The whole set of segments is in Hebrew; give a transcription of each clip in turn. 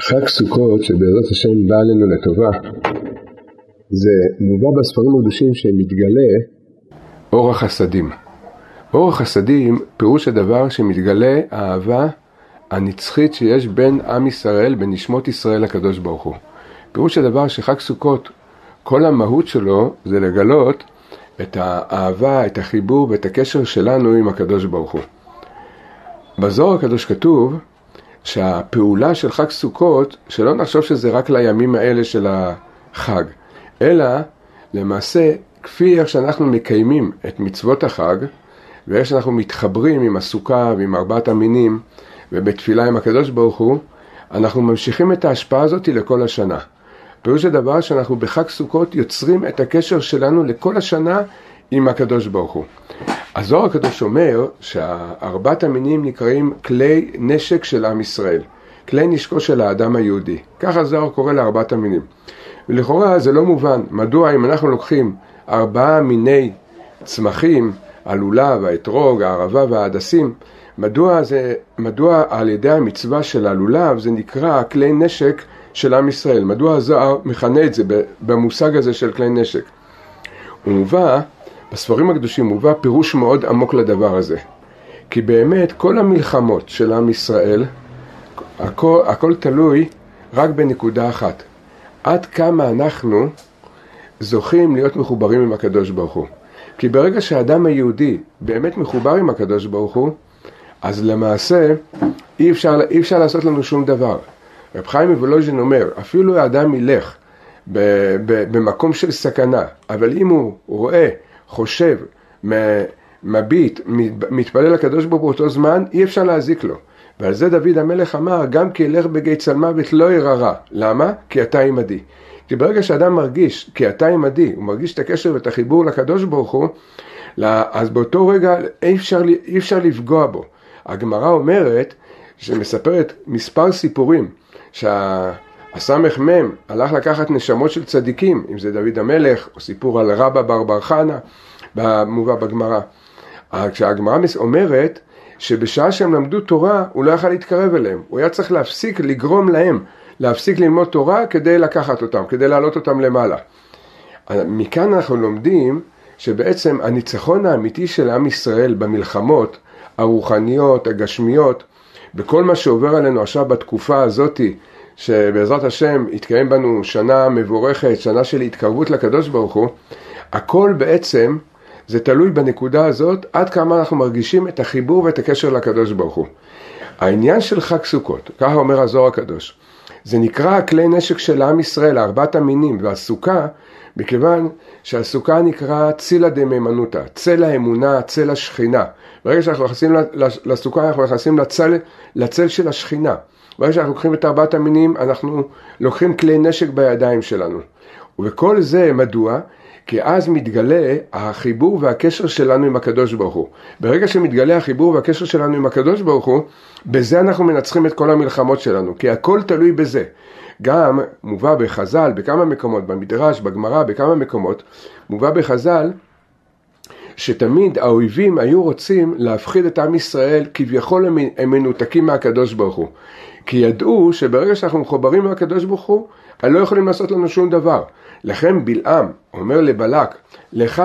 חג סוכות שבעזרת השם בא עלינו לטובה זה מובא בספרים הקדושים שמתגלה אור החסדים. אור החסדים פירוש הדבר שמתגלה האהבה הנצחית שיש בין עם ישראל, בין נשמות ישראל לקדוש ברוך הוא. פירוש הדבר שחג סוכות, כל המהות שלו זה לגלות את האהבה, את החיבור ואת הקשר שלנו עם הקדוש ברוך הוא. בזוהר הקדוש כתוב שהפעולה של חג סוכות, שלא נחשוב שזה רק לימים האלה של החג, אלא למעשה כפי איך שאנחנו מקיימים את מצוות החג, ואיך שאנחנו מתחברים עם הסוכה ועם ארבעת המינים, ובתפילה עם הקדוש ברוך הוא, אנחנו ממשיכים את ההשפעה הזאת לכל השנה. פירוש הדבר שאנחנו בחג סוכות יוצרים את הקשר שלנו לכל השנה עם הקדוש ברוך הוא. הזוהר הקדוש אומר שארבעת המינים נקראים כלי נשק של עם ישראל, כלי נשקו של האדם היהודי. ככה הזוהר קורא לארבעת המינים. ולכאורה זה לא מובן, מדוע אם אנחנו לוקחים ארבעה מיני צמחים, הלולב, האתרוג, הערבה וההדסים, מדוע, זה, מדוע על ידי המצווה של הלולב זה נקרא כלי נשק של עם ישראל? מדוע הזוהר מכנה את זה במושג הזה של כלי נשק? הוא מובא בספרים הקדושים מובא פירוש מאוד עמוק לדבר הזה. כי באמת כל המלחמות של עם ישראל, הכל, הכל תלוי רק בנקודה אחת. עד כמה אנחנו זוכים להיות מחוברים עם הקדוש ברוך הוא. כי ברגע שהאדם היהודי באמת מחובר עם הקדוש ברוך הוא, אז למעשה אי אפשר, אי אפשר לעשות לנו שום דבר. רב חיים מוולוז'ין אומר, אפילו האדם ילך במקום של סכנה, אבל אם הוא רואה חושב, מביט, מתפלל לקדוש ברוך הוא באותו זמן, אי אפשר להזיק לו. ועל זה דוד המלך אמר, גם כי ילך בגיא צל מוות לא ירא למה? כי אתה עמדי. כי ברגע שאדם מרגיש, כי אתה עמדי, הוא מרגיש את הקשר ואת החיבור לקדוש ברוך הוא, אז באותו רגע אי אפשר, אי אפשר לפגוע בו. הגמרא אומרת, שמספרת מספר סיפורים, שה... הסמ"ם הלך לקחת נשמות של צדיקים, אם זה דוד המלך, או סיפור על רבא בר בר חנה, במובא בגמרא. כשהגמרא אומרת שבשעה שהם למדו תורה, הוא לא יכל להתקרב אליהם. הוא היה צריך להפסיק, לגרום להם להפסיק ללמוד תורה כדי לקחת אותם, כדי להעלות אותם למעלה. מכאן אנחנו לומדים שבעצם הניצחון האמיתי של עם ישראל במלחמות הרוחניות, הגשמיות, בכל מה שעובר עלינו עכשיו בתקופה הזאתי, שבעזרת השם יתקיים בנו שנה מבורכת, שנה של התקרבות לקדוש ברוך הוא, הכל בעצם זה תלוי בנקודה הזאת עד כמה אנחנו מרגישים את החיבור ואת הקשר לקדוש ברוך הוא. העניין של חג סוכות, ככה אומר הזוהר הקדוש, זה נקרא כלי נשק של עם ישראל, ארבעת המינים, והסוכה, מכיוון שהסוכה נקרא צילה דמימנותא, צל האמונה, צל השכינה. ברגע שאנחנו נכנסים לסוכה אנחנו נכנסים לצל, לצל של השכינה. ברגע שאנחנו לוקחים את ארבעת המינים, אנחנו לוקחים כלי נשק בידיים שלנו. וכל זה מדוע? כי אז מתגלה החיבור והקשר שלנו עם הקדוש ברוך הוא. ברגע שמתגלה החיבור והקשר שלנו עם הקדוש ברוך הוא, בזה אנחנו מנצחים את כל המלחמות שלנו, כי הכל תלוי בזה. גם מובא בחז"ל, בכמה מקומות, במדרש, בגמרא, בכמה מקומות, מובא בחז"ל שתמיד האויבים היו רוצים להפחיד את עם ישראל, כביכול הם מנותקים מהקדוש ברוך הוא. כי ידעו שברגע שאנחנו מחוברים מהקדוש ברוך הוא, הם לא יכולים לעשות לנו שום דבר. לכן בלעם אומר לבלק, לך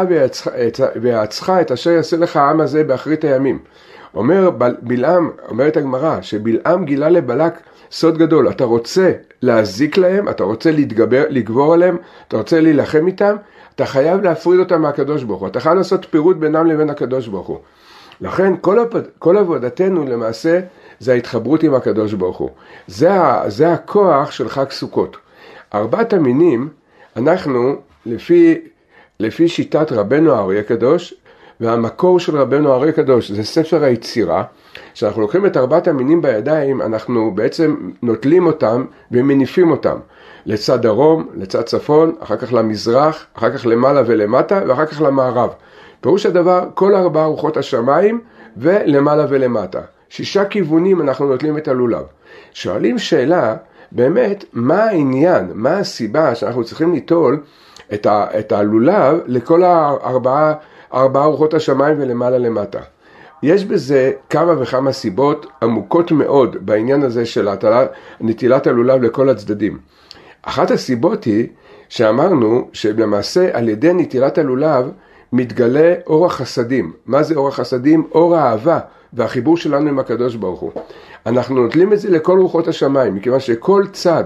ויעצך את אשר יעשה לך העם הזה באחרית הימים. אומר בלעם, אומרת הגמרא, שבלעם גילה לבלק סוד גדול, אתה רוצה להזיק להם, אתה רוצה להתגבר, לגבור עליהם, אתה רוצה להילחם איתם, אתה חייב להפריד אותם מהקדוש ברוך הוא, אתה חייב לעשות פירוט בינם לבין הקדוש ברוך הוא. לכן כל, עבוד, כל עבודתנו למעשה זה ההתחברות עם הקדוש ברוך הוא. זה, זה הכוח של חג סוכות. ארבעת המינים, אנחנו, לפי, לפי שיטת רבנו האריה הקדוש, והמקור של רבנו האריה הקדוש זה ספר היצירה, כשאנחנו לוקחים את ארבעת המינים בידיים, אנחנו בעצם נוטלים אותם ומניפים אותם. לצד דרום, לצד צפון, אחר כך למזרח, אחר כך למעלה ולמטה, ואחר כך למערב. פירוש הדבר, כל ארבעה רוחות השמיים ולמעלה ולמטה. שישה כיוונים אנחנו נוטלים את הלולב. שואלים שאלה, באמת, מה העניין, מה הסיבה שאנחנו צריכים ליטול את, ה, את הלולב לכל הארבעה ארבעה רוחות השמיים ולמעלה למטה. יש בזה כמה וכמה סיבות עמוקות מאוד בעניין הזה של נטילת הלולב לכל הצדדים. אחת הסיבות היא שאמרנו שלמעשה על ידי נטילת הלולב מתגלה אור החסדים. מה זה אור החסדים? אור האהבה והחיבור שלנו עם הקדוש ברוך הוא. אנחנו נוטלים את זה לכל רוחות השמיים, מכיוון שכל צד,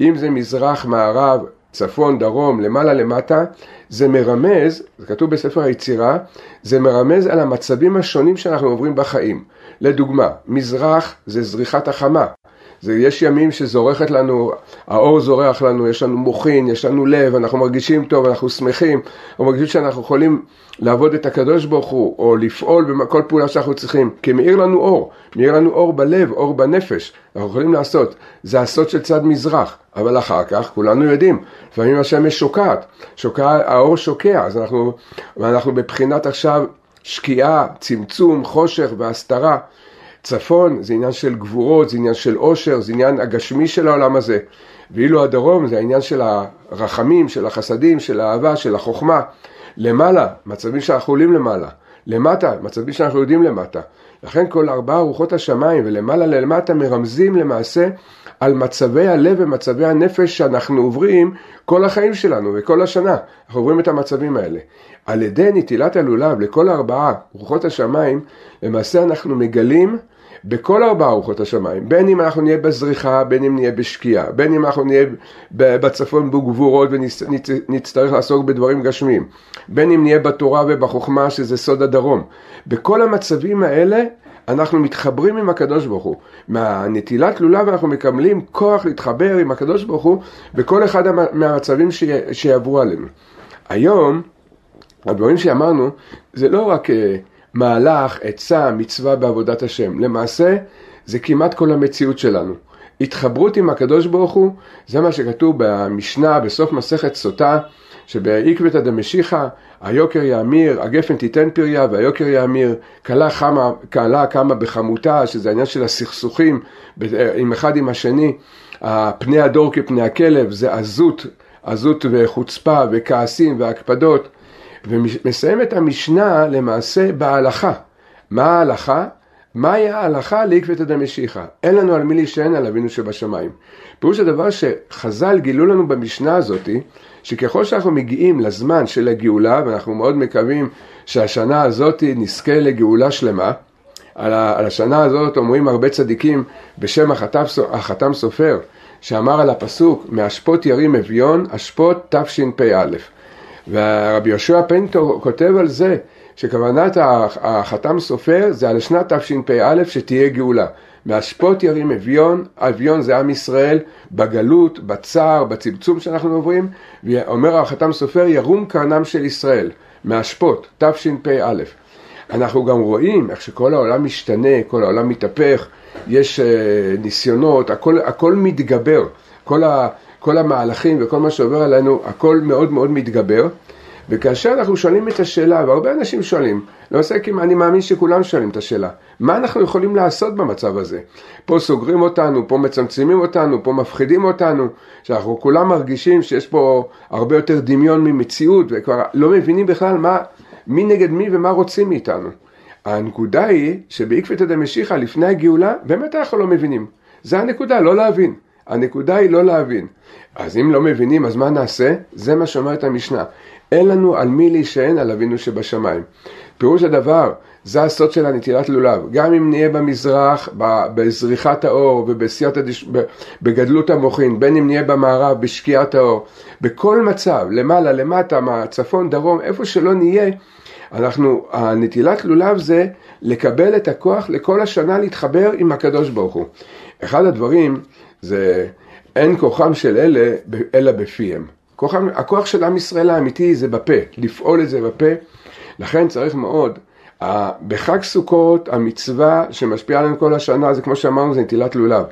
אם זה מזרח, מערב, צפון, דרום, למעלה, למטה, זה מרמז, זה כתוב בספר היצירה, זה מרמז על המצבים השונים שאנחנו עוברים בחיים. לדוגמה, מזרח זה זריחת החמה, זה, יש ימים שזורחת לנו, האור זורח לנו, יש לנו מוחין, יש לנו לב, אנחנו מרגישים טוב, אנחנו שמחים, אנחנו מרגישים שאנחנו יכולים לעבוד את הקדוש ברוך הוא, או לפעול בכל פעולה שאנחנו צריכים, כי מאיר לנו אור, מאיר לנו אור בלב, אור בנפש, אנחנו יכולים לעשות, זה הסוד של צד מזרח, אבל אחר כך כולנו יודעים, לפעמים השמש שוקעת, שוקע, האור שוקע, אז אנחנו, אנחנו בבחינת עכשיו שקיעה, צמצום, חושך והסתרה. צפון זה עניין של גבורות, זה עניין של עושר, זה עניין הגשמי של העולם הזה. ואילו הדרום זה העניין של הרחמים, של החסדים, של האהבה, של החוכמה. למעלה, מצבים שאנחנו עולים למעלה. למטה, מצבים שאנחנו יודעים למטה. לכן כל ארבעה רוחות השמיים ולמעלה ללמטה מרמזים למעשה על מצבי הלב ומצבי הנפש שאנחנו עוברים כל החיים שלנו וכל השנה. אנחנו עוברים את המצבים האלה. על ידי נטילת הלולב לכל ארבעה רוחות השמיים, למעשה אנחנו מגלים בכל ארבעה רוחות השמיים, בין אם אנחנו נהיה בזריחה, בין אם נהיה בשקיעה, בין אם אנחנו נהיה בצפון בגבורות ונצטרך לעסוק בדברים גשמיים, בין אם נהיה בתורה ובחוכמה שזה סוד הדרום. בכל המצבים האלה אנחנו מתחברים עם הקדוש ברוך הוא. מהנטילת לולב אנחנו מקבלים כוח להתחבר עם הקדוש ברוך הוא בכל אחד מהמצבים שיעברו עלינו. היום, הדברים שאמרנו, זה לא רק אה, מהלך, עצה, מצווה בעבודת השם. למעשה, זה כמעט כל המציאות שלנו. התחברות עם הקדוש ברוך הוא, זה מה שכתוב במשנה בסוף מסכת סוטה, שבעקבתא דמשיחא, היוקר יאמיר, הגפן תיתן פריה והיוקר יאמיר, כלה חמה, כלה קמה בחמותה, שזה העניין של הסכסוכים עם אחד עם השני, פני הדור כפני הכלב, זה עזות, עזות וחוצפה וכעסים והקפדות. ומסיים את המשנה למעשה בהלכה. מה ההלכה? מהי ההלכה לעקבתא דמשיחא? אין לנו על מי להישען על אבינו שבשמיים. פירוש הדבר שחז"ל גילו לנו במשנה הזאתי, שככל שאנחנו מגיעים לזמן של הגאולה, ואנחנו מאוד מקווים שהשנה הזאת נזכה לגאולה שלמה, על, השנה הזאת אומרים הרבה צדיקים בשם החתם סופר, שאמר על הפסוק, מאשפות ירים אביון, אשפות תשפ"א. ורבי יהושע פנטו כותב על זה שכוונת החתם סופר זה על שנת תשפ"א שתהיה גאולה. מאשפות ירים אביון, אביון זה עם ישראל בגלות, בצער, בצמצום שאנחנו עוברים, ואומר החתם סופר ירום קרנם של ישראל, מאשפות, תשפ"א. אנחנו גם רואים איך שכל העולם משתנה, כל העולם מתהפך, יש uh, ניסיונות, הכל, הכל מתגבר, כל, ה, כל המהלכים וכל מה שעובר עלינו, הכל מאוד מאוד מתגבר. וכאשר אנחנו שואלים את השאלה, והרבה אנשים שואלים, למעשה אני מאמין שכולם שואלים את השאלה, מה אנחנו יכולים לעשות במצב הזה? פה סוגרים אותנו, פה מצמצמים אותנו, פה מפחידים אותנו, שאנחנו כולם מרגישים שיש פה הרבה יותר דמיון ממציאות, וכבר לא מבינים בכלל מה, מי נגד מי ומה רוצים מאיתנו. הנקודה היא שבעקבתא דמשיחא לפני הגאולה, באמת אנחנו לא מבינים. זה הנקודה, לא להבין. הנקודה היא לא להבין. אז אם לא מבינים, אז מה נעשה? זה מה שאומרת המשנה. אין לנו על מי להישען על אבינו שבשמיים. פירוש הדבר, זה הסוד של הנטילת לולב. גם אם נהיה במזרח, בזריחת האור ובסייעתא דש... בגדלות המוחין, בין אם נהיה במערב, בשקיעת האור, בכל מצב, למעלה, למטה, מהצפון, דרום, איפה שלא נהיה, אנחנו, הנטילת לולב זה לקבל את הכוח לכל השנה להתחבר עם הקדוש ברוך הוא. אחד הדברים זה אין כוחם של אלה אלא בפיהם. כוחם, הכוח של עם ישראל האמיתי זה בפה, לפעול את זה בפה, לכן צריך מאוד. בחג סוכות המצווה שמשפיעה עלינו כל השנה זה כמו שאמרנו זה נטילת לולב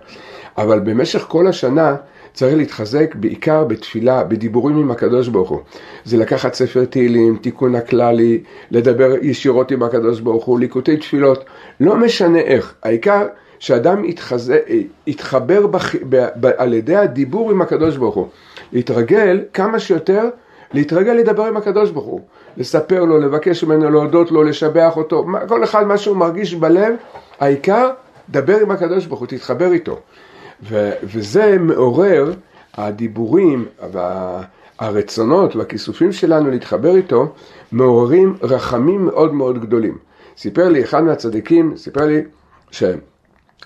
אבל במשך כל השנה צריך להתחזק בעיקר בתפילה, בדיבורים עם הקדוש ברוך הוא. זה לקחת ספר תהילים, תיקון הכללי, לדבר ישירות עם הקדוש ברוך הוא, ליקוטי תפילות, לא משנה איך, העיקר שאדם יתחזה, יתחבר בח, ב, ב, על ידי הדיבור עם הקדוש ברוך הוא, להתרגל כמה שיותר להתרגל לדבר עם הקדוש ברוך הוא, לספר לו, לבקש ממנו, להודות לו, לשבח אותו, כל אחד מה שהוא מרגיש בלב, העיקר, דבר עם הקדוש ברוך הוא, תתחבר איתו. ו- וזה מעורר הדיבורים והרצונות והכיסופים שלנו להתחבר איתו, מעוררים רחמים מאוד מאוד גדולים. סיפר לי אחד מהצדיקים, סיפר לי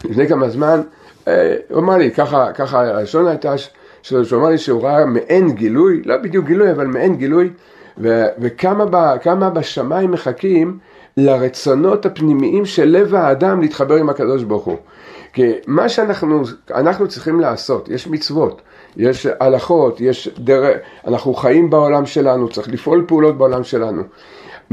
שלפני כמה זמן, אה, הוא אמר לי, ככה, ככה הראשון הייתה שהוא אמר לי שהוא ראה מעין גילוי, לא בדיוק גילוי, אבל מעין גילוי, ו, וכמה בשמיים מחכים לרצונות הפנימיים של לב האדם להתחבר עם הקדוש ברוך הוא. כי מה שאנחנו אנחנו צריכים לעשות, יש מצוות, יש הלכות, יש דרך, אנחנו חיים בעולם שלנו, צריך לפעול פעולות בעולם שלנו.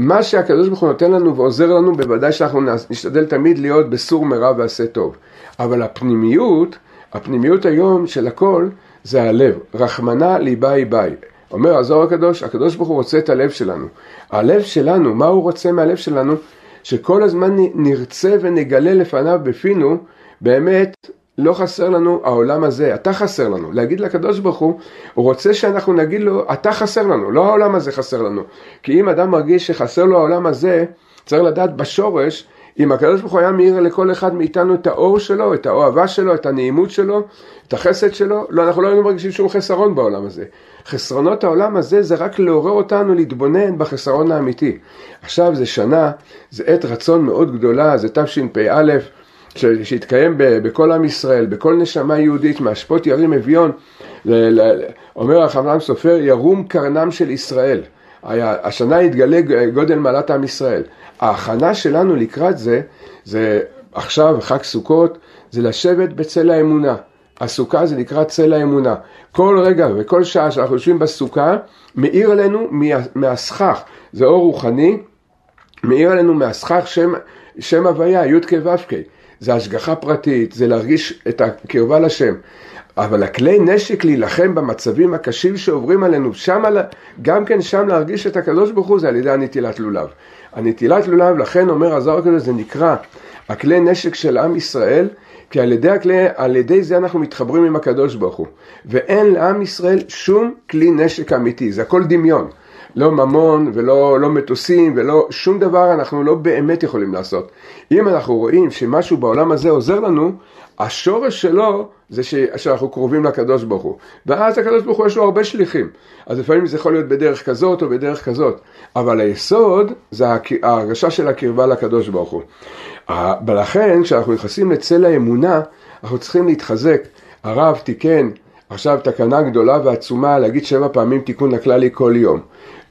מה שהקדוש ברוך הוא נותן לנו ועוזר לנו, בוודאי שאנחנו נשתדל תמיד להיות בסור מרע ועשה טוב. אבל הפנימיות, הפנימיות היום של הכל, זה הלב. רחמנא ליבאי באי. אומר הזוהר הקדוש, הקדוש ברוך הוא רוצה את הלב שלנו. הלב שלנו, מה הוא רוצה מהלב שלנו? שכל הזמן נרצה ונגלה לפניו בפינו, באמת לא חסר לנו העולם הזה, אתה חסר לנו. להגיד לקדוש ברוך הוא, הוא רוצה שאנחנו נגיד לו, אתה חסר לנו, לא העולם הזה חסר לנו. כי אם אדם מרגיש שחסר לו העולם הזה, צריך לדעת בשורש, אם הקדוש ברוך הוא היה מאיר לכל אחד מאיתנו את האור שלו, את האוהבה שלו, את הנעימות שלו, את החסד שלו, לא, אנחנו לא היינו מרגישים שום חסרון בעולם הזה. חסרונות העולם הזה זה רק לעורר אותנו להתבונן בחסרון האמיתי. עכשיו זה שנה, זה עת רצון מאוד גדולה, זה תשפ"א. שהתקיים בכל עם ישראל, בכל נשמה יהודית, מאשפות ירים אביון, אומר החמלם סופר, ירום קרנם של ישראל. השנה יתגלה גודל מעלת עם ישראל. ההכנה שלנו לקראת זה, זה עכשיו חג סוכות, זה לשבת בצל האמונה. הסוכה זה נקרא צל האמונה. כל רגע וכל שעה שאנחנו יושבים בסוכה, מאיר עלינו מהסכך, זה אור רוחני, מאיר עלינו מהסכך שם, שם הוויה, י"ק ו"ק. זה השגחה פרטית, זה להרגיש את הקרבה לשם. אבל הכלי נשק להילחם במצבים הקשים שעוברים עלינו, שם, גם כן שם להרגיש את הקדוש ברוך הוא זה על ידי הנטילת לולב. הנטילת לולב, לכן אומר הזוהר הקדוש, זה נקרא הכלי נשק של עם ישראל, כי על ידי, הכלי, על ידי זה אנחנו מתחברים עם הקדוש ברוך הוא. ואין לעם ישראל שום כלי נשק אמיתי, זה הכל דמיון. לא ממון ולא לא מטוסים ולא שום דבר אנחנו לא באמת יכולים לעשות. אם אנחנו רואים שמשהו בעולם הזה עוזר לנו, השורש שלו זה ש... שאנחנו קרובים לקדוש ברוך הוא. ואז הקדוש ברוך הוא יש לו הרבה שליחים. אז לפעמים זה יכול להיות בדרך כזאת או בדרך כזאת. אבל היסוד זה ההרגשה של הקרבה לקדוש ברוך הוא. ולכן כשאנחנו נכנסים לצל האמונה, אנחנו צריכים להתחזק. הרב תיקן עכשיו תקנה גדולה ועצומה להגיד שבע פעמים תיקון הכללי כל יום.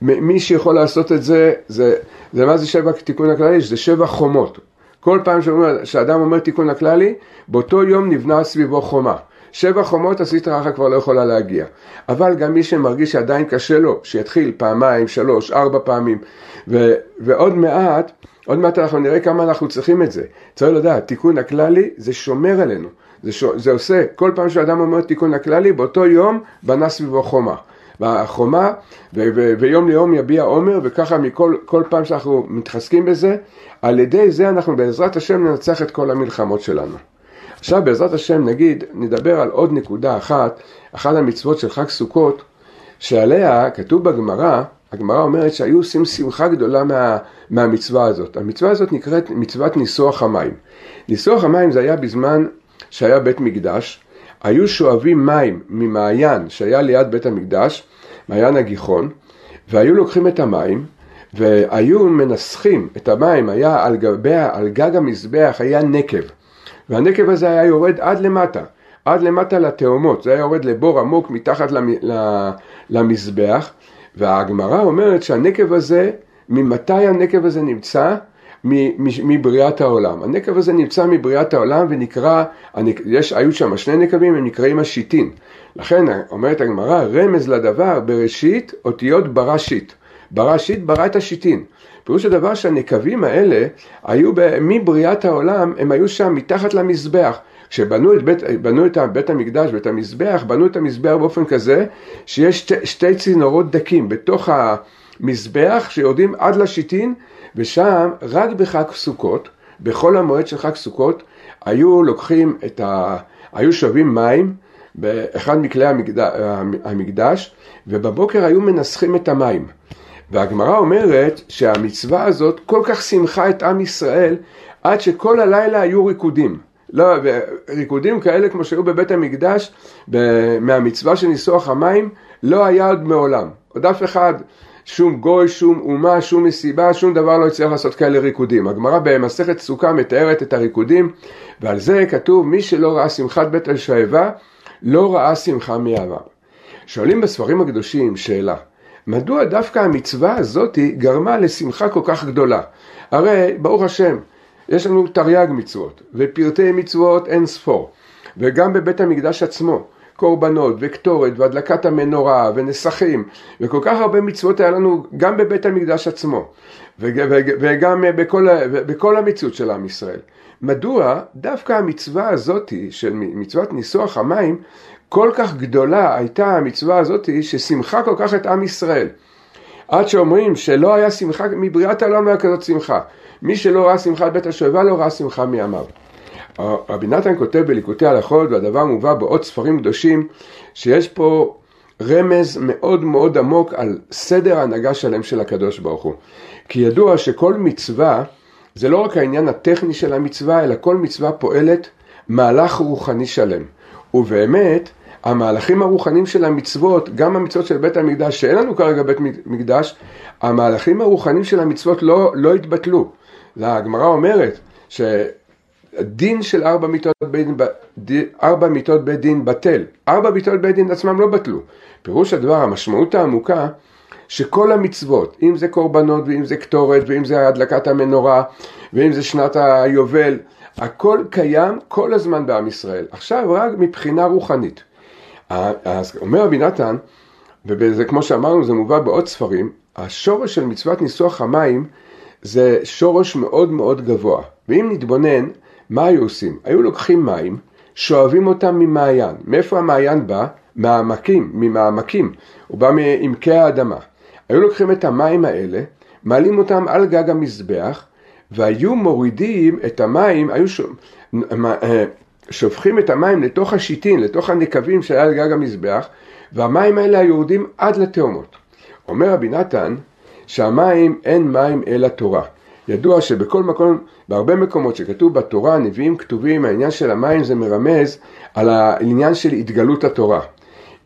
מי שיכול לעשות את זה, זה, זה מה זה שבע תיקון הכללי? זה שבע חומות. כל פעם שאדם אומר תיקון הכללי, באותו יום נבנה סביבו חומה. שבע חומות הסטרא אחת כבר לא יכולה להגיע. אבל גם מי שמרגיש שעדיין קשה לו, שיתחיל פעמיים, שלוש, ארבע פעמים, ו, ועוד מעט, עוד מעט אנחנו נראה כמה אנחנו צריכים את זה. צריך לדעת, תיקון הכללי זה שומר עלינו. זה, ש... זה עושה, כל פעם שאדם אומר תיקון הכללי, באותו יום בנה סביבו חומה. והחומה, ו- ו- ויום ליום יביע עומר, וככה מכל כל פעם שאנחנו מתחזקים בזה, על ידי זה אנחנו בעזרת השם ננצח את כל המלחמות שלנו. עכשיו בעזרת השם נגיד, נדבר על עוד נקודה אחת, אחת המצוות של חג סוכות, שעליה כתוב בגמרא, הגמרא אומרת שהיו עושים שמחה גדולה מה, מהמצווה הזאת. המצווה הזאת נקראת מצוות ניסוח המים. ניסוח המים זה היה בזמן שהיה בית מקדש, היו שואבים מים ממעיין שהיה ליד בית המקדש, מעיין הגיחון, והיו לוקחים את המים והיו מנסחים את המים, היה על, גבי, על גג המזבח היה נקב, והנקב הזה היה יורד עד למטה, עד למטה לתאומות, זה היה יורד לבור עמוק מתחת למזבח, והגמרא אומרת שהנקב הזה, ממתי הנקב הזה נמצא? מבריאת העולם. הנקב הזה נמצא מבריאת העולם ונקרא, יש, היו שם שני נקבים, הם נקראים השיטין. לכן אומרת הגמרא, רמז לדבר בראשית אותיות בראשית. בראשית ברא את השיטין. פירוש הדבר שהנקבים האלה היו מבריאת העולם, הם היו שם מתחת למזבח. כשבנו את בית, את בית המקדש ואת המזבח, בנו את המזבח באופן כזה שיש שתי, שתי צינורות דקים בתוך המזבח שיורדים עד לשיטין ושם רק בחג סוכות, בכל המועד של חג סוכות, היו לוקחים את ה... היו שווים מים באחד מכלי המקדש, המקדש, ובבוקר היו מנסחים את המים. והגמרא אומרת שהמצווה הזאת כל כך שמחה את עם ישראל עד שכל הלילה היו ריקודים. לא, ריקודים כאלה כמו שהיו בבית המקדש מהמצווה של ניסוח המים לא היה עוד מעולם. עוד אף אחד, שום גוי, שום אומה, שום מסיבה, שום דבר לא הצליח לעשות כאלה ריקודים. הגמרא במסכת סוכה מתארת את הריקודים ועל זה כתוב מי שלא ראה שמחת בית השואבה לא ראה שמחה מימיו. שואלים בספרים הקדושים שאלה מדוע דווקא המצווה הזאת גרמה לשמחה כל כך גדולה? הרי ברוך השם יש לנו תרי"ג מצוות ופרטי מצוות אין ספור וגם בבית המקדש עצמו קורבנות וקטורת והדלקת המנורה ונסכים וכל כך הרבה מצוות היה לנו גם בבית המקדש עצמו וגם בכל, בכל המציאות של עם ישראל. מדוע דווקא המצווה הזאת של מצוות ניסוח המים כל כך גדולה הייתה המצווה הזאת ששמחה כל כך את עם ישראל. עד שאומרים שלא היה שמחה, מבריאת העולם לא היה כזאת שמחה. מי שלא ראה שמחת בית השואבה לא ראה שמחה מימיו. רבי נתן כותב בליקוטי הלכות, והדבר מובא בעוד ספרים קדושים, שיש פה רמז מאוד מאוד עמוק על סדר ההנהגה שלם של הקדוש ברוך הוא. כי ידוע שכל מצווה, זה לא רק העניין הטכני של המצווה, אלא כל מצווה פועלת מהלך רוחני שלם. ובאמת, המהלכים הרוחניים של המצוות, גם המצוות של בית המקדש, שאין לנו כרגע בית מקדש, המהלכים הרוחניים של המצוות לא, לא התבטלו. הגמרא אומרת שדין של ארבע מיטות בית דין, ארבע מיטות בית דין בטל, ארבע מיטות בית דין עצמם לא בטלו. פירוש הדבר, המשמעות העמוקה, שכל המצוות, אם זה קורבנות ואם זה קטורת ואם זה הדלקת המנורה ואם זה שנת היובל, הכל קיים כל הזמן בעם ישראל. עכשיו רק מבחינה רוחנית. אז אומר רבי נתן, וזה כמו שאמרנו זה מובא בעוד ספרים, השורש של מצוות ניסוח המים זה שורש מאוד מאוד גבוה. ואם נתבונן, מה היו עושים? היו לוקחים מים, שואבים אותם ממעיין. מאיפה המעיין בא? מהעמקים, ממעמקים. הוא בא מעמקי האדמה. היו לוקחים את המים האלה, מעלים אותם על גג המזבח, והיו מורידים את המים, היו ש... אה, שופכים את המים לתוך השיטין, לתוך הנקבים שהיה על גג המזבח, והמים האלה היו יורדים עד לתאומות. אומר רבי נתן, שהמים אין מים אלא תורה. ידוע שבכל מקום, בהרבה מקומות שכתוב בתורה, נביאים כתובים, העניין של המים זה מרמז על העניין של התגלות התורה.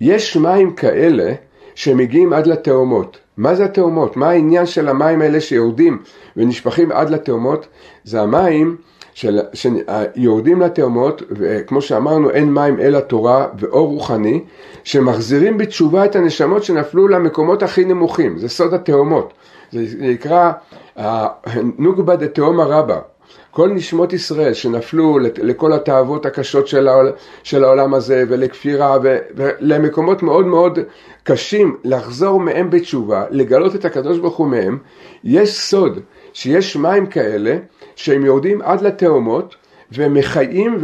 יש מים כאלה שמגיעים עד לתאומות. מה זה התאומות? מה העניין של המים האלה שיורדים ונשפכים עד לתאומות? זה המים של, שיורדים לתאומות, וכמו שאמרנו, אין מים אלא תורה ואור רוחני, שמחזירים בתשובה את הנשמות שנפלו למקומות הכי נמוכים, זה סוד התאומות. זה נקרא נוגבה דתאומה רבה. כל נשמות ישראל שנפלו לכל התאוות הקשות של, העול, של העולם הזה ולכפירה ולמקומות מאוד מאוד קשים לחזור מהם בתשובה, לגלות את הקדוש ברוך הוא מהם, יש סוד שיש מים כאלה שהם יורדים עד לתאומות ומחיים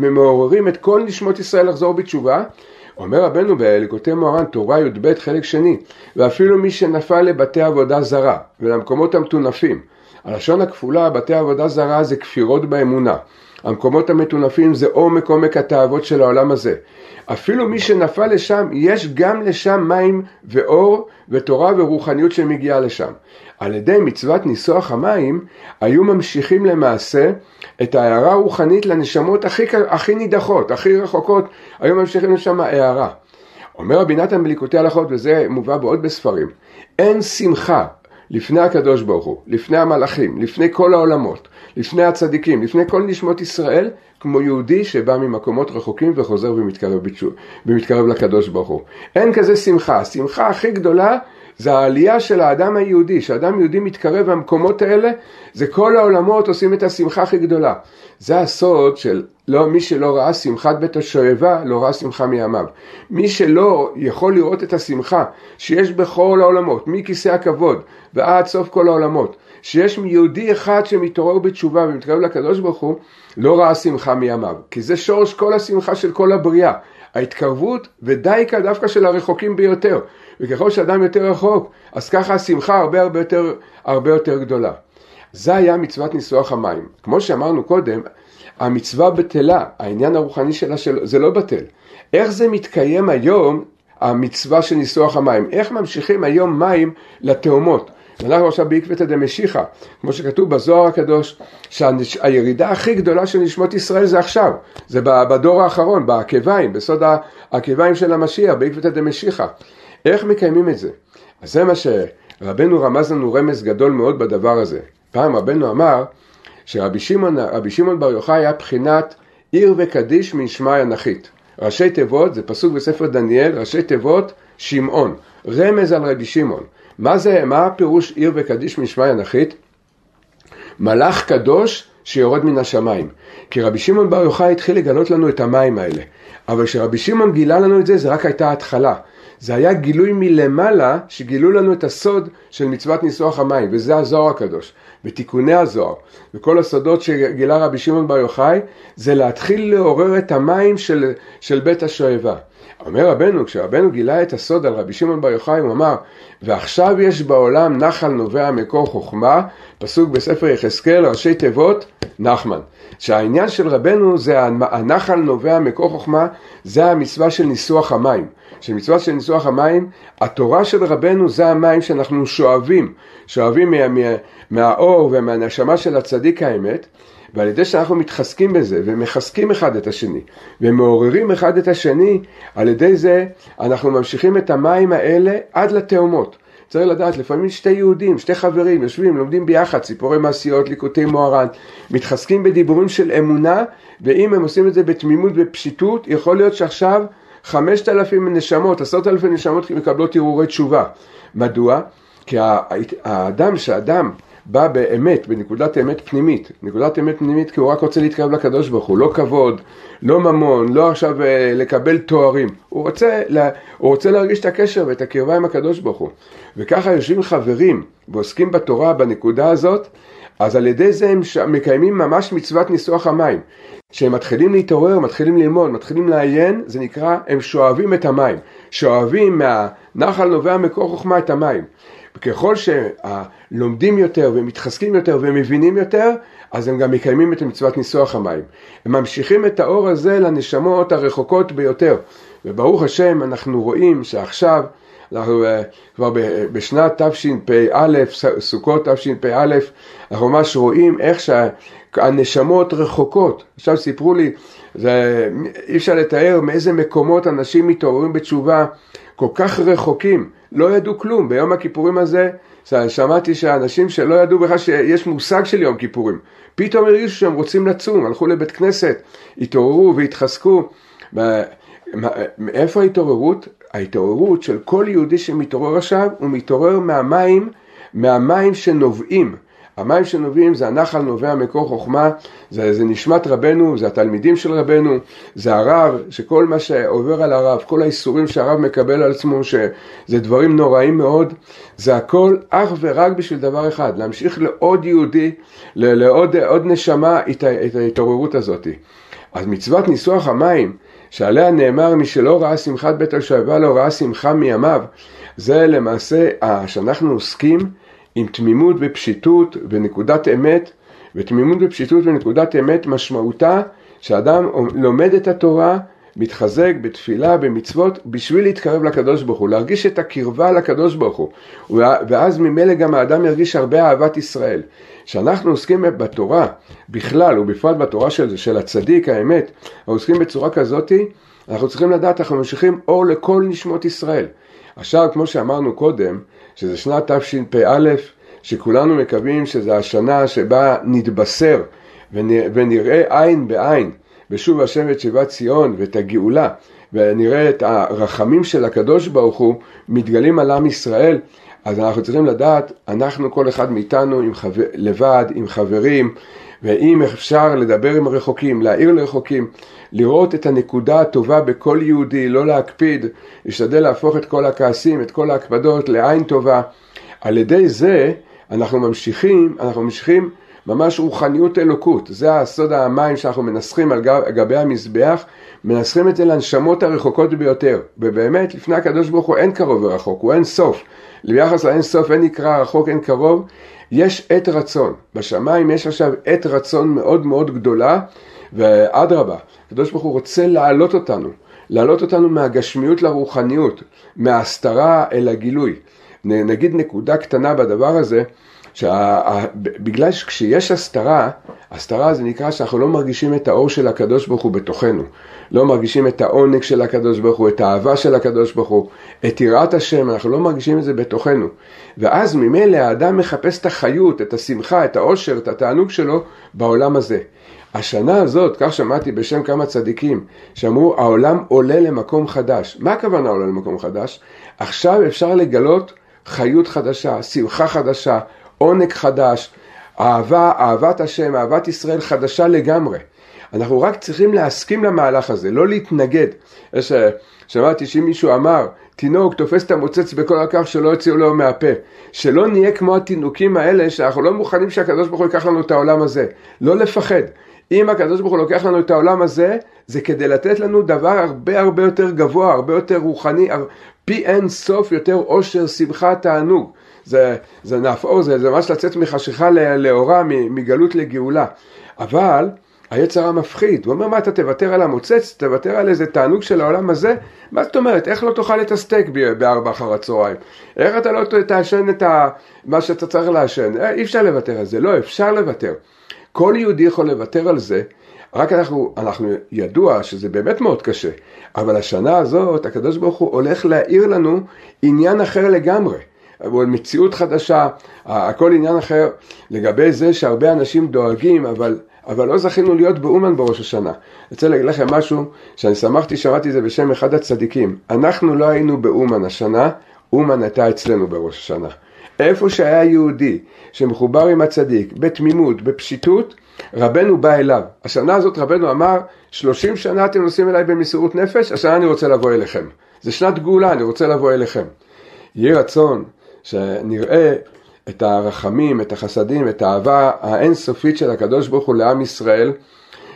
ומעוררים את כל נשמות ישראל לחזור בתשובה. אומר רבנו בליקוטי מוהר"ן, תורה י"ב חלק שני, ואפילו מי שנפל לבתי עבודה זרה ולמקומות המטונפים. הלשון הכפולה, בתי עבודה זרה זה כפירות באמונה. המקומות המטונפים זה עומק עומק התאוות של העולם הזה. אפילו מי שנפל לשם, יש גם לשם מים ואור ותורה ורוחניות שמגיעה לשם. על ידי מצוות ניסוח המים, היו ממשיכים למעשה את ההערה הרוחנית לנשמות הכי, הכי נידחות, הכי רחוקות, היו ממשיכים לשם הערה. אומר רבי נתן בליקוטי הלכות, וזה מובא בעוד בספרים, אין שמחה לפני הקדוש ברוך הוא, לפני המלאכים, לפני כל העולמות, לפני הצדיקים, לפני כל נשמות ישראל, כמו יהודי שבא ממקומות רחוקים וחוזר ומתקרב, ומתקרב לקדוש ברוך הוא. אין כזה שמחה, השמחה הכי גדולה זה העלייה של האדם היהודי, שאדם יהודי מתקרב למקומות האלה, זה כל העולמות עושים את השמחה הכי גדולה. זה הסוד של לא, מי שלא ראה שמחת בית השואבה, לא ראה שמחה מימיו. מי שלא יכול לראות את השמחה שיש בכל העולמות, מכיסא הכבוד ועד סוף כל העולמות, שיש יהודי אחד שמתעורר בתשובה ומתקרב לקדוש ברוך הוא, לא ראה שמחה מימיו. כי זה שורש כל השמחה של כל הבריאה. ההתקרבות ודייקה דווקא של הרחוקים ביותר. וככל שאדם יותר רחוק, אז ככה השמחה הרבה הרבה יותר, הרבה יותר גדולה. זה היה מצוות ניסוח המים. כמו שאמרנו קודם, המצווה בטלה, העניין הרוחני שלה של... זה לא בטל. איך זה מתקיים היום, המצווה של ניסוח המים? איך ממשיכים היום מים לתאומות? אנחנו עכשיו בעקבתא דמשיחא, כמו שכתוב בזוהר הקדוש, שהירידה הכי גדולה של נשמות ישראל זה עכשיו, זה בדור האחרון, בעקביים, בסוד העקביים של המשיח, בעקבתא דמשיחא. איך מקיימים את זה? אז זה מה שרבנו רמז לנו רמז גדול מאוד בדבר הזה. פעם רבנו אמר שרבי שמעון, שמעון בר יוחאי היה בחינת עיר וקדיש משמעי אנכית. ראשי תיבות, זה פסוק בספר דניאל, ראשי תיבות שמעון, רמז על רבי שמעון. מה זה, מה הפירוש עיר וקדיש משמעי אנכית? מלאך קדוש שיורד מן השמיים. כי רבי שמעון בר יוחאי התחיל לגלות לנו את המים האלה. אבל כשרבי שמעון גילה לנו את זה, זה רק הייתה התחלה. זה היה גילוי מלמעלה שגילו לנו את הסוד של מצוות ניסוח המים, וזה הזוהר הקדוש, ותיקוני הזוהר, וכל הסודות שגילה רבי שמעון בר יוחאי, זה להתחיל לעורר את המים של, של בית השואבה. אומר רבנו, כשרבנו גילה את הסוד על רבי שמעון בר יוחאי, הוא אמר, ועכשיו יש בעולם נחל נובע מקור חוכמה, פסוק בספר יחזקאל, ראשי תיבות, נחמן. שהעניין של רבנו זה הנחל נובע מקור חוכמה, זה המצווה של ניסוח המים. שמצווה של ניסוח המים, התורה של רבנו זה המים שאנחנו שואבים, שואבים מה, מה, מהאור ומהנשמה של הצדיק האמת, ועל ידי שאנחנו מתחזקים בזה ומחזקים אחד את השני ומעוררים אחד את השני, על ידי זה אנחנו ממשיכים את המים האלה עד לתאומות. צריך לדעת, לפעמים שתי יהודים, שתי חברים, יושבים, לומדים ביחד, ציפורי מעשיות, ליקוטי מוהר"ן, מתחזקים בדיבורים של אמונה, ואם הם עושים את זה בתמימות ובפשיטות, יכול להיות שעכשיו חמשת אלפים נשמות, עשרות אלפי נשמות מקבלות הרהורי תשובה. מדוע? כי האדם, שאדם בא באמת, בנקודת אמת פנימית, נקודת אמת פנימית כי הוא רק רוצה להתקרב לקדוש ברוך הוא, לא כבוד, לא ממון, לא עכשיו אה, לקבל תוארים, הוא רוצה, הוא רוצה להרגיש את הקשר ואת הקרבה עם הקדוש ברוך הוא. וככה יושבים חברים ועוסקים בתורה בנקודה הזאת, אז על ידי זה הם מקיימים ממש מצוות ניסוח המים. כשהם מתחילים להתעורר, מתחילים ללמוד, מתחילים לעיין, זה נקרא, הם שואבים את המים. שואבים מהנחל נובע מקור חוכמה את המים. וככל שלומדים יותר ומתחזקים יותר ומבינים יותר, אז הם גם מקיימים את מצוות ניסוח המים. הם ממשיכים את האור הזה לנשמות הרחוקות ביותר. וברוך השם אנחנו רואים שעכשיו אנחנו uh, כבר בשנת תשפ"א, סוכות תשפ"א, אנחנו ממש רואים איך שהנשמות רחוקות. עכשיו סיפרו לי, זה, אי אפשר לתאר מאיזה מקומות אנשים מתעוררים בתשובה כל כך רחוקים, לא ידעו כלום. ביום הכיפורים הזה שמעתי שאנשים שלא ידעו בכלל שיש מושג של יום כיפורים, פתאום הרגישו שהם רוצים לצום, הלכו לבית כנסת, התעוררו והתחזקו. מאיפה ההתעוררות? ההתעוררות של כל יהודי שמתעורר עכשיו, הוא מתעורר מהמים, מהמים שנובעים. המים שנובעים זה הנחל נובע מקור חוכמה, זה, זה נשמת רבנו, זה התלמידים של רבנו, זה הרב, שכל מה שעובר על הרב, כל האיסורים שהרב מקבל על עצמו, שזה דברים נוראים מאוד, זה הכל אך ורק בשביל דבר אחד, להמשיך לעוד יהודי, לעוד נשמה את, את ההתעוררות הזאת. אז מצוות ניסוח המים, שעליה נאמר מי שלא ראה שמחת בית השואבה לא ראה שמחה מימיו, זה למעשה שאנחנו עוסקים עם תמימות ופשיטות ונקודת אמת, ותמימות ופשיטות ונקודת אמת משמעותה שאדם לומד את התורה, מתחזק בתפילה, במצוות, בשביל להתקרב לקדוש ברוך הוא, להרגיש את הקרבה לקדוש ברוך הוא, ואז ממילא גם האדם ירגיש הרבה אהבת ישראל. כשאנחנו עוסקים בתורה בכלל, ובפרט בתורה של, של הצדיק, האמת, עוסקים בצורה כזאתי, אנחנו צריכים לדעת, אנחנו ממשיכים אור לכל נשמות ישראל. עכשיו, כמו שאמרנו קודם, שזה שנת תשפ"א, שכולנו מקווים שזו השנה שבה נתבשר ונראה עין בעין בשוב השם את שיבת ציון ואת הגאולה ונראה את הרחמים של הקדוש ברוך הוא מתגלים על עם ישראל. אז אנחנו צריכים לדעת, אנחנו כל אחד מאיתנו עם חבר, לבד, עם חברים ואם אפשר לדבר עם הרחוקים, להעיר לרחוקים, לראות את הנקודה הטובה בכל יהודי, לא להקפיד, להשתדל להפוך את כל הכעסים, את כל ההקפדות לעין טובה. על ידי זה אנחנו ממשיכים, אנחנו ממשיכים ממש רוחניות אלוקות, זה הסוד המים שאנחנו מנסחים על גב, גבי המזבח, מנסחים את זה לנשמות הרחוקות ביותר, ובאמת לפני הקדוש ברוך הוא אין קרוב ורחוק, הוא אין סוף, ביחס לאין סוף אין נקרא רחוק אין קרוב, יש עת רצון, בשמיים יש עכשיו עת רצון מאוד מאוד גדולה, ואדרבה, הקדוש ברוך הוא רוצה להעלות אותנו, להעלות אותנו מהגשמיות לרוחניות, מההסתרה אל הגילוי. נגיד נקודה קטנה בדבר הזה, שבגלל שכשיש הסתרה, הסתרה זה נקרא שאנחנו לא מרגישים את האור של הקדוש ברוך הוא בתוכנו. לא מרגישים את העונג של הקדוש ברוך הוא, את האהבה של הקדוש ברוך הוא, את יראת השם, אנחנו לא מרגישים את זה בתוכנו. ואז ממילא האדם מחפש את החיות, את השמחה, את העושר, את התענוג שלו בעולם הזה. השנה הזאת, כך שמעתי בשם כמה צדיקים, שאמרו העולם עולה למקום חדש. מה הכוונה עולה למקום חדש? עכשיו אפשר לגלות חיות חדשה, שמחה חדשה, עונג חדש, אהבה, אהבת השם, אהבת ישראל חדשה לגמרי. אנחנו רק צריכים להסכים למהלך הזה, לא להתנגד. יש, שמעתי שאם מישהו אמר, תינוק תופס את המוצץ בכל הכף שלא יוציאו לו מהפה. שלא נהיה כמו התינוקים האלה שאנחנו לא מוכנים שהקדוש ברוך הוא ייקח לנו את העולם הזה. לא לפחד. אם הקדוש ברוך הוא לוקח לנו את העולם הזה, זה כדי לתת לנו דבר הרבה הרבה יותר גבוה, הרבה יותר רוחני, פי אין סוף יותר עושר, שמחה, תענוג. זה, זה נהפוך, זה, זה ממש לצאת מחשיכה לאורה, מגלות לגאולה. אבל היצר המפחיד, הוא אומר מה אתה תוותר על המוצץ, תוותר על איזה תענוג של העולם הזה? מה זאת אומרת, איך לא תאכל את הסטייק בארבע אחר הצהריים? איך אתה לא תעשן את ה... מה שאתה צריך לעשן? אה, אי אפשר לוותר על זה, לא, אפשר לוותר. כל יהודי יכול לוותר על זה, רק אנחנו, אנחנו ידוע שזה באמת מאוד קשה, אבל השנה הזאת הקדוש ברוך הוא הולך להאיר לנו עניין אחר לגמרי. מציאות חדשה, הכל עניין אחר לגבי זה שהרבה אנשים דואגים, אבל, אבל לא זכינו להיות באומן בראש השנה. אני רוצה להגיד לכם משהו שאני שמחתי, שמעתי את זה בשם אחד הצדיקים. אנחנו לא היינו באומן השנה, אומן הייתה אצלנו בראש השנה. איפה שהיה יהודי שמחובר עם הצדיק, בתמימות, בפשיטות, רבנו בא אליו. השנה הזאת רבנו אמר, שלושים שנה אתם נוסעים אליי במסירות נפש, השנה אני רוצה לבוא אליכם. זה שנת גאולה, אני רוצה לבוא אליכם. יהי רצון שנראה את הרחמים, את החסדים, את האהבה האינסופית של הקדוש ברוך הוא לעם ישראל,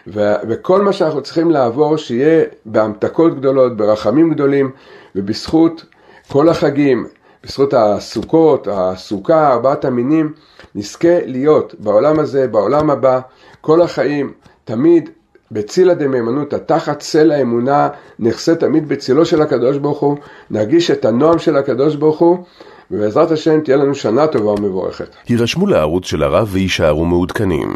ו- וכל מה שאנחנו צריכים לעבור, שיהיה בהמתקות גדולות, ברחמים גדולים, ובזכות כל החגים, בזכות הסוכות, הסוכה, ארבעת המינים, נזכה להיות בעולם הזה, בעולם הבא, כל החיים, תמיד בצילה דמהימנותא, תחת צל האמונה, נחסה תמיד בצילו של הקדוש ברוך הוא, נרגיש את הנועם של הקדוש ברוך הוא, ובעזרת השם תהיה לנו שנה טובה ומבורכת. הירשמו לערוץ של הרב ויישארו מעודכנים.